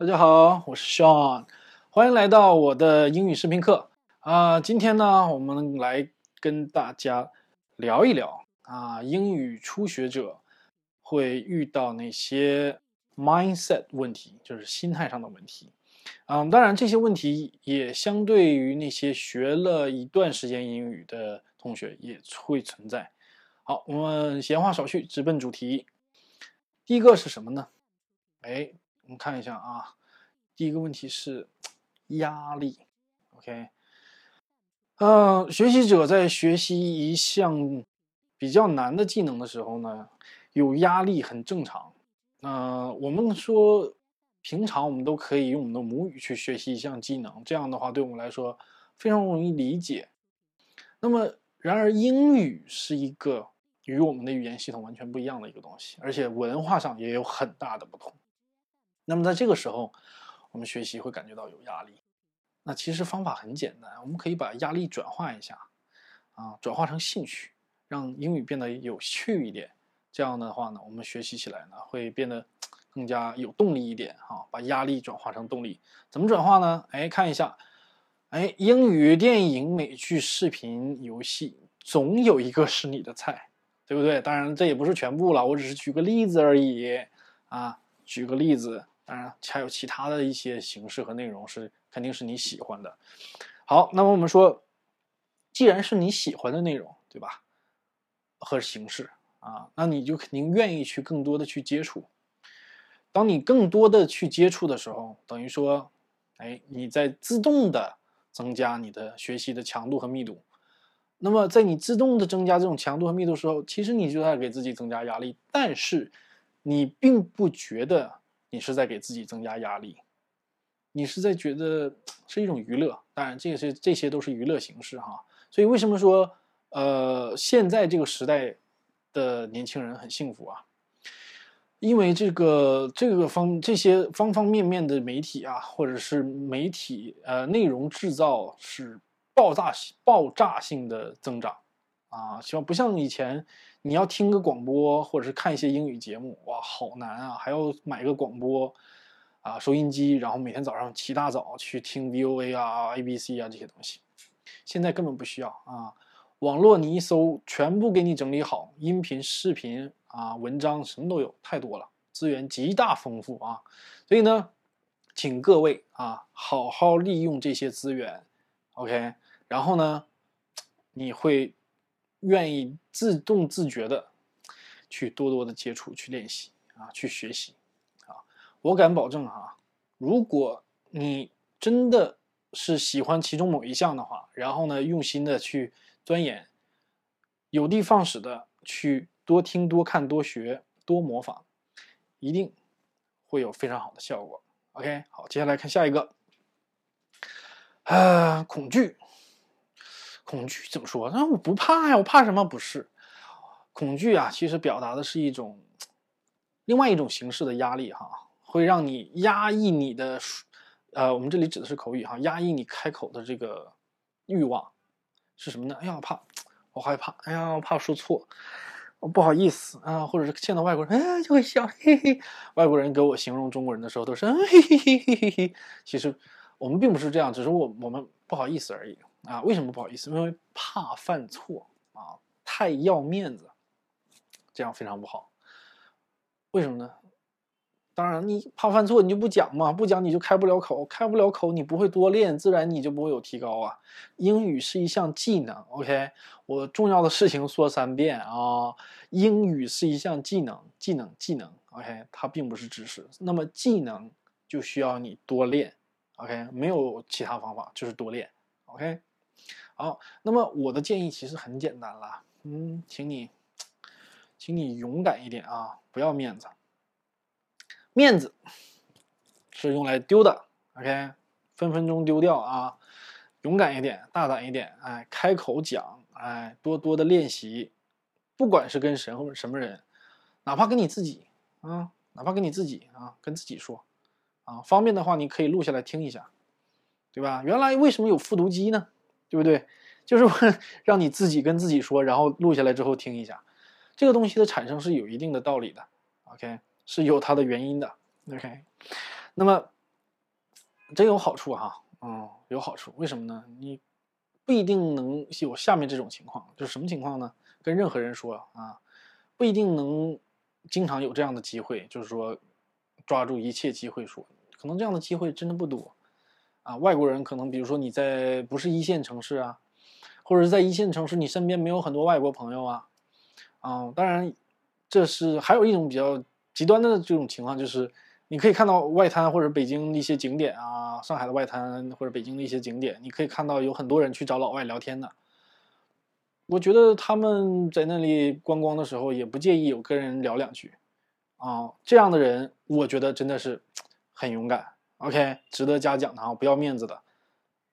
大家好，我是 Sean，欢迎来到我的英语视频课啊、今天呢，我们来跟大家聊一聊啊，英语初学者会遇到哪些 mindset 问题，就是心态上的问题。嗯，当然这些问题也相对于那些学了一段时间英语的同学也会存在。好，我们闲话少叙，直奔主题。第一个是什么呢？哎，我们看一下啊，第一个问题是压力。OK，呃，学习者在学习一项比较难的技能的时候呢，有压力很正常。呃，我们说平常我们都可以用我们的母语去学习一项技能，这样的话对我们来说非常容易理解。那么，然而英语是一个与我们的语言系统完全不一样的一个东西，而且文化上也有很大的不同。那么在这个时候，我们学习会感觉到有压力。那其实方法很简单，我们可以把压力转化一下，啊，转化成兴趣，让英语变得有趣一点。这样的话呢，我们学习起来呢会变得更加有动力一点哈、把压力转化成动力，怎么转化呢？哎，看一下，哎，英语电影、美剧、视频、游戏，总有一个是你的菜，对不对？当然这也不是全部了，我只是举个例子而已啊，举个例子。当然还有其他的一些形式和内容是肯定是你喜欢的。好，那么我们说，既然是你喜欢的内容，对吧？和形式啊，那你就肯定愿意去更多的去接触。当你更多的去接触的时候，等于说，哎，你在自动的增加你的学习的强度和密度。那么在你自动的增加这种强度和密度的时候，其实你就在给自己增加压力，但是你并不觉得你是在给自己增加压力，你是在觉得是一种娱乐。当然，这些这些都是娱乐形式哈。所以为什么说，呃，现在这个时代的年轻人很幸福啊？因为这个这个方这些方方面面的媒体啊，或者是媒体呃内容制造是爆炸性爆炸性的增长啊，希望不像以前你要听个广播或者是看一些英语节目，哇，好难啊，还要买个广播啊收音机，然后每天早上起大早去听 VOA 啊、ABC 啊这些东西。现在根本不需要啊，网络你一搜，全部给你整理好，音频、视频啊、文章什么都有，太多了，资源极大丰富啊。所以呢，请各位啊，好好利用这些资源，OK。然后呢，你会愿意自动自觉的去多多的接触、去练习啊、去学习啊。我敢保证哈、如果你真的是喜欢其中某一项的话，然后呢，用心的去钻研，有的放矢的去多听、多看、多学、多模仿，一定会有非常好的效果。OK，好，接下来看下一个，啊，恐惧，恐惧怎么说？那我不怕呀，我怕什么？不是，恐惧啊，其实表达的是一种另外一种形式的压力哈，会让你压抑你的。呃，我们这里指的是口语哈，压抑你开口的这个欲望是什么呢？哎呀，我怕，我害怕，哎呀，我怕说错，我不好意思啊，或者是见到外国人，哎，就会笑，嘿嘿。外国人给我形容中国人的时候都是，嗯嘿嘿嘿嘿嘿嘿。其实我们并不是这样，只是我我们不好意思而已啊。为什么不好意思？因为怕犯错啊，太要面子，这样非常不好。为什么呢？当然，你怕犯错，你就不讲嘛，不讲你就开不了口，开不了口，你不会多练，自然你就不会有提高啊。英语是一项技能，OK，我重要的事情说三遍啊。英语是一项技能，技能，技能，OK，它并不是知识。那么技能就需要你多练，OK，没有其他方法，就是多练，OK。好，那么我的建议其实很简单了，嗯，请你，请你勇敢一点啊，不要面子。面子是用来丢的，OK，分分钟丢掉啊！勇敢一点，大胆一点，哎，开口讲，哎，多多的练习，不管是跟谁或者什么人，哪怕跟你自己啊，哪怕跟你自己啊，跟自己说啊，方便的话你可以录下来听一下，对吧？原来为什么有复读机呢？对不对？就是让你自己跟自己说，然后录下来之后听一下，这个东西的产生是有一定的道理的，OK。是有它的原因的，OK。那么真有好处哈，嗯，有好处。为什么呢？你不一定能有下面这种情况，就是什么情况呢？跟任何人说啊，不一定能经常有这样的机会，就是说抓住一切机会说，可能这样的机会真的不多啊。外国人可能，比如说你在不是一线城市啊，或者是在一线城市，你身边没有很多外国朋友啊，啊，当然这是还有一种比较极端的这种情况，就是你可以看到外滩或者北京的一些景点啊，上海的外滩或者北京的一些景点，你可以看到有很多人去找老外聊天的。我觉得他们在那里观光的时候也不介意有跟人聊两句，啊，这样的人我觉得真的是很勇敢，OK，值得嘉奖的啊，不要面子的，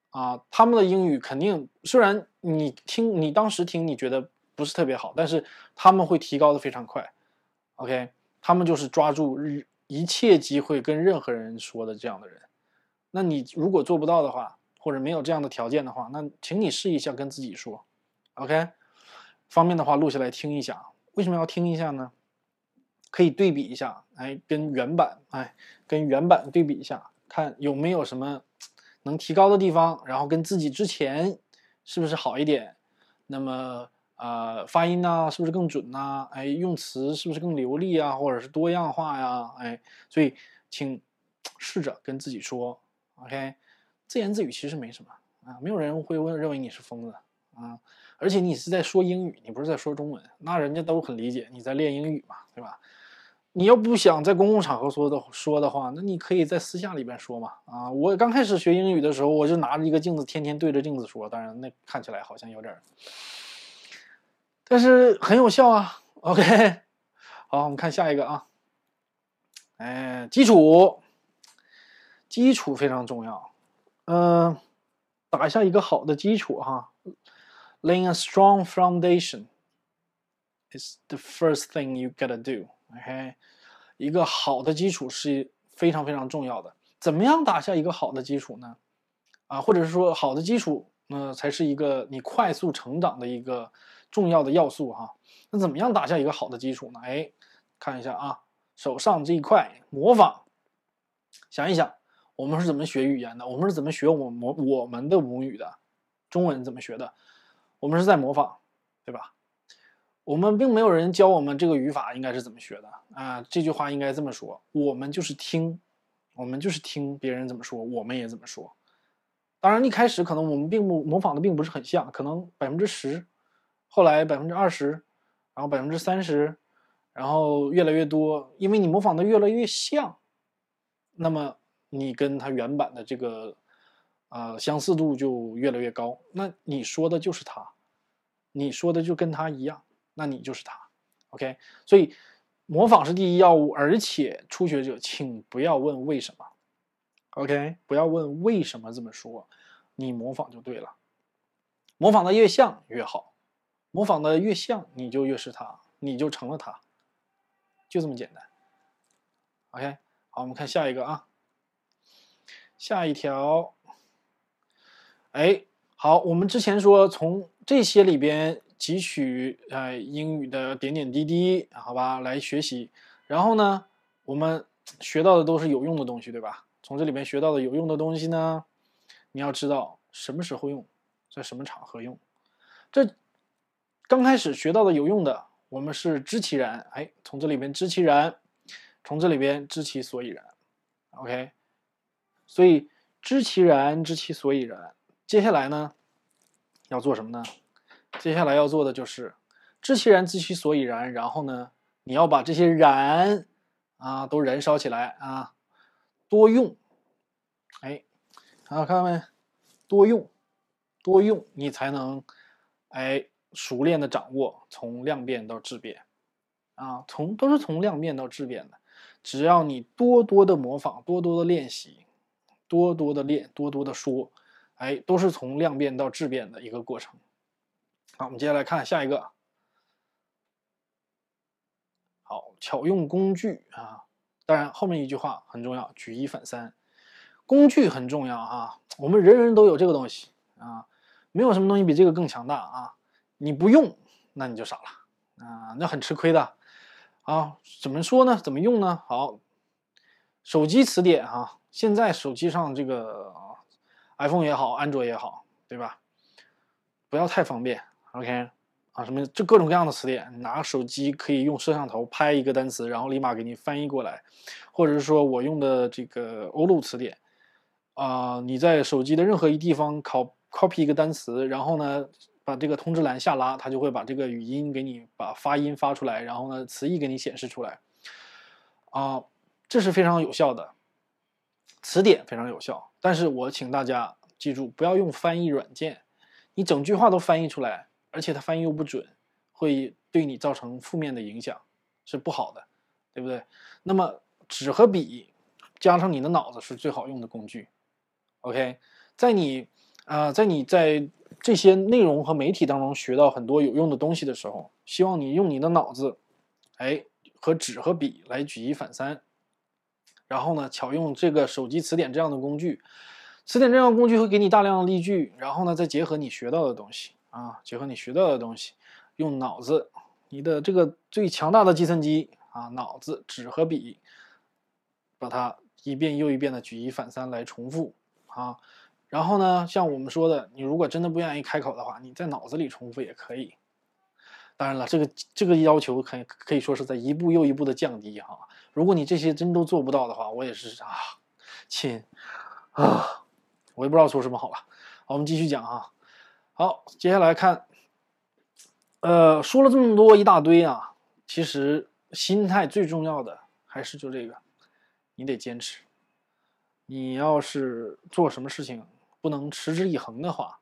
啊，他们的英语肯定虽然你听你当时听你觉得不是特别好，但是他们会提高的非常快，OK，他们就是抓住一切机会跟任何人说的这样的人，那你如果做不到的话，或者没有这样的条件的话，那请你试一下跟自己说。OK，方便的话录下来听一下。为什么要听一下呢？可以对比一下，哎，跟原版，哎，跟原版对比一下，看有没有什么能提高的地方，然后跟自己之前是不是好一点？那么，呃，发音呢，是不是更准呐？哎，用词是不是更流利啊？或者是多样化呀？哎，所以请试着跟自己说，OK，自言自语其实没什么啊，没有人会问认为你是疯子啊。而且你是在说英语，你不是在说中文，那人家都很理解你在练英语嘛，对吧？你要不想在公共场合说的说的话，那你可以在私下里边说嘛。啊，我刚开始学英语的时候，我就拿着一个镜子，天天对着镜子说，当然那看起来好像有点，但是很有效啊。OK，好，我们看下一个啊。哎，基础，基础非常重要，嗯，打下一个好的基础哈。Laying a strong foundation is the first thing you gotta do. OK，一个好的基础是非常非常重要的。怎么样打下一个好的基础呢？啊，或者是说好的基础，那才是一个你快速成长的一个重要的要素哈。那怎么样打下一个好的基础呢？哎，看一下啊，手上这一块模仿，想一想，我们是怎么学语言的？我们是怎么学我们我们的母语的？中文怎么学的？我们是在模仿，对吧？我们并没有人教我们这个语法应该是怎么学的啊。这句话应该这么说：我们就是听，我们就是听别人怎么说，我们也怎么说。当然，一开始可能我们并不模仿的并不是很像，可能百分之十，后来百分之二十，然后百分之三十，然后越来越多。因为你模仿的越来越像，那么你跟他原版的这个。啊，相似度就越来越高。那你说的就是他，你说的就跟他一样，那你就是他。OK，所以模仿是第一要务，而且初学者请不要问为什么。OK，不要问为什么这么说，你模仿就对了。模仿的越像越好，模仿的越像你就越是他，你就成了他，就这么简单。OK，好，我们看下一个啊，下一条。哎，好，我们之前说从这些里边汲取呃英语的点点滴滴，好吧，来学习。然后呢，我们学到的都是有用的东西，对吧？从这里面学到的有用的东西呢，你要知道什么时候用，在什么场合用。这刚开始学到的有用的，我们是知其然，哎，从这里面知其然，从这里边知其所以然。OK，所以知其然，知其所以然。接下来呢，要做什么呢？接下来要做的就是知其然，知其所以然。然后呢，你要把这些然啊都燃烧起来啊，多用。哎，好，看到没？多用，多用，你才能哎熟练的掌握从量变到质变啊，从都是从量变到质变的。只要你多多的模仿，多多的练习，多多的练，多多的说。哎，都是从量变到质变的一个过程。好，我们接下来看下一个。好，巧用工具啊，当然后面一句话很重要，举一反三。工具很重要啊，我们人人都有这个东西啊，没有什么东西比这个更强大啊。你不用，那你就傻了啊，那很吃亏的。啊，怎么说呢？怎么用呢？好，手机词典啊，现在手机上这个 iPhone 也好，安卓也好，对吧？不要太方便，OK？啊，什么就各种各样的词典，拿手机可以用摄像头拍一个单词，然后立马给你翻译过来，或者是说我用的这个欧陆词典，啊，你在手机的任何一地方拷 copy 一个单词，然后呢，把这个通知栏下拉，它就会把这个语音给你把发音发出来，然后呢，词义给你显示出来，啊。这是非常有效的，词典非常有效，但是我请大家记住，不要用翻译软件，你整句话都翻译出来，而且它翻译又不准，会对你造成负面的影响，是不好的，对不对？那么纸和笔加上你的脑子是最好用的工具。OK，在你啊，在你在这些内容和媒体当中学到很多有用的东西的时候，希望你用你的脑子，哎，和纸和笔来举一反三。然后呢，巧用这个手机词典这样的工具，词典这样工具会给你大量的例句，然后呢，再结合你学到的东西啊，结合你学到的东西，用脑子，你的这个最强大的计算机啊，脑子、纸和笔，把它一遍又一遍的举一反三来重复啊。然后呢，像我们说的，你如果真的不愿意开口的话，你在脑子里重复也可以。当然了，这个这个要求可可以说是在一步又一步的降低哈。如果你这些真都做不到的话，我也是啊，亲啊，我也不知道说什么好了。好，我们继续讲啊。好，接下来看，呃，说了这么多一大堆啊，其实心态最重要的还是就这个，你得坚持。你要是做什么事情不能持之以恒的话，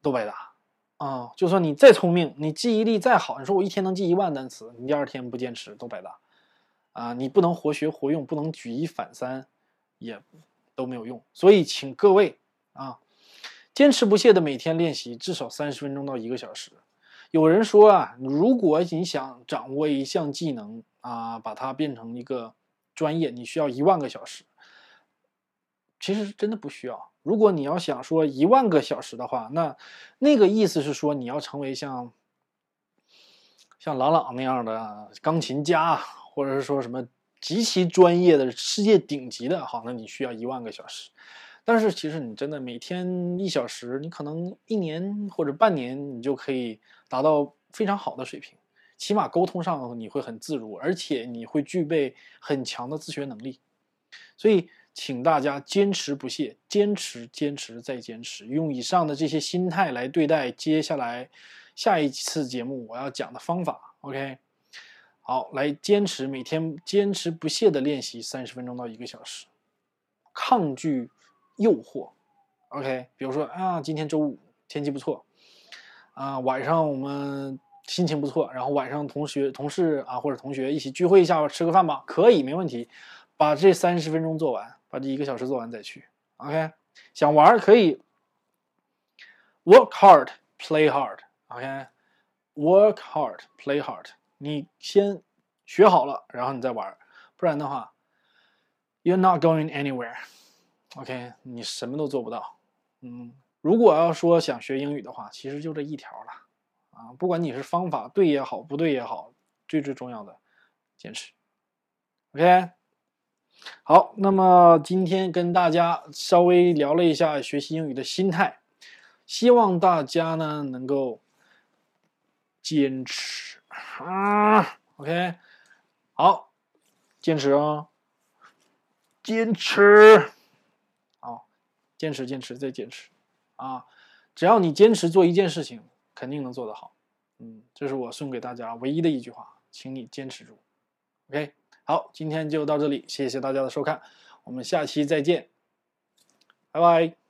都白搭啊。就算你再聪明，你记忆力再好，你说我一天能记一万单词，你第二天不坚持都白搭。啊，你不能活学活用，不能举一反三，也都没有用。所以，请各位啊，坚持不懈的每天练习，至少三十分钟到一个小时。有人说啊，如果你想掌握一项技能啊，把它变成一个专业，你需要一万个小时。其实真的不需要。如果你要想说一万个小时的话，那那个意思是说你要成为像像郎朗那样的钢琴家。或者是说什么极其专业的、世界顶级的，好，那你需要一万个小时。但是其实你真的每天一小时，你可能一年或者半年，你就可以达到非常好的水平。起码沟通上你会很自如，而且你会具备很强的自学能力。所以，请大家坚持不懈，坚持、坚持再坚持，用以上的这些心态来对待接下来下一次节目我要讲的方法。OK。好，来坚持每天坚持不懈的练习三十分钟到一个小时，抗拒诱惑。OK，比如说啊，今天周五天气不错，啊，晚上我们心情不错，然后晚上同学同事啊或者同学一起聚会一下吃个饭吧，可以没问题，把这三十分钟做完，把这一个小时做完再去。OK，想玩可以，work hard play hard。OK，work hard play hard。你先学好了，然后你再玩，不然的话，you're not going anywhere。OK，你什么都做不到。嗯，如果要说想学英语的话，其实就这一条了啊。不管你是方法对也好，不对也好，最最重要的坚持。OK，好，那么今天跟大家稍微聊了一下学习英语的心态，希望大家呢能够坚持。啊，OK，好，坚持啊，坚持，坚持，坚持，再坚持，啊，只要你坚持做一件事情，肯定能做得好，嗯，这是我送给大家唯一的一句话，请你坚持住，OK，好，今天就到这里，谢谢大家的收看，我们下期再见，拜拜。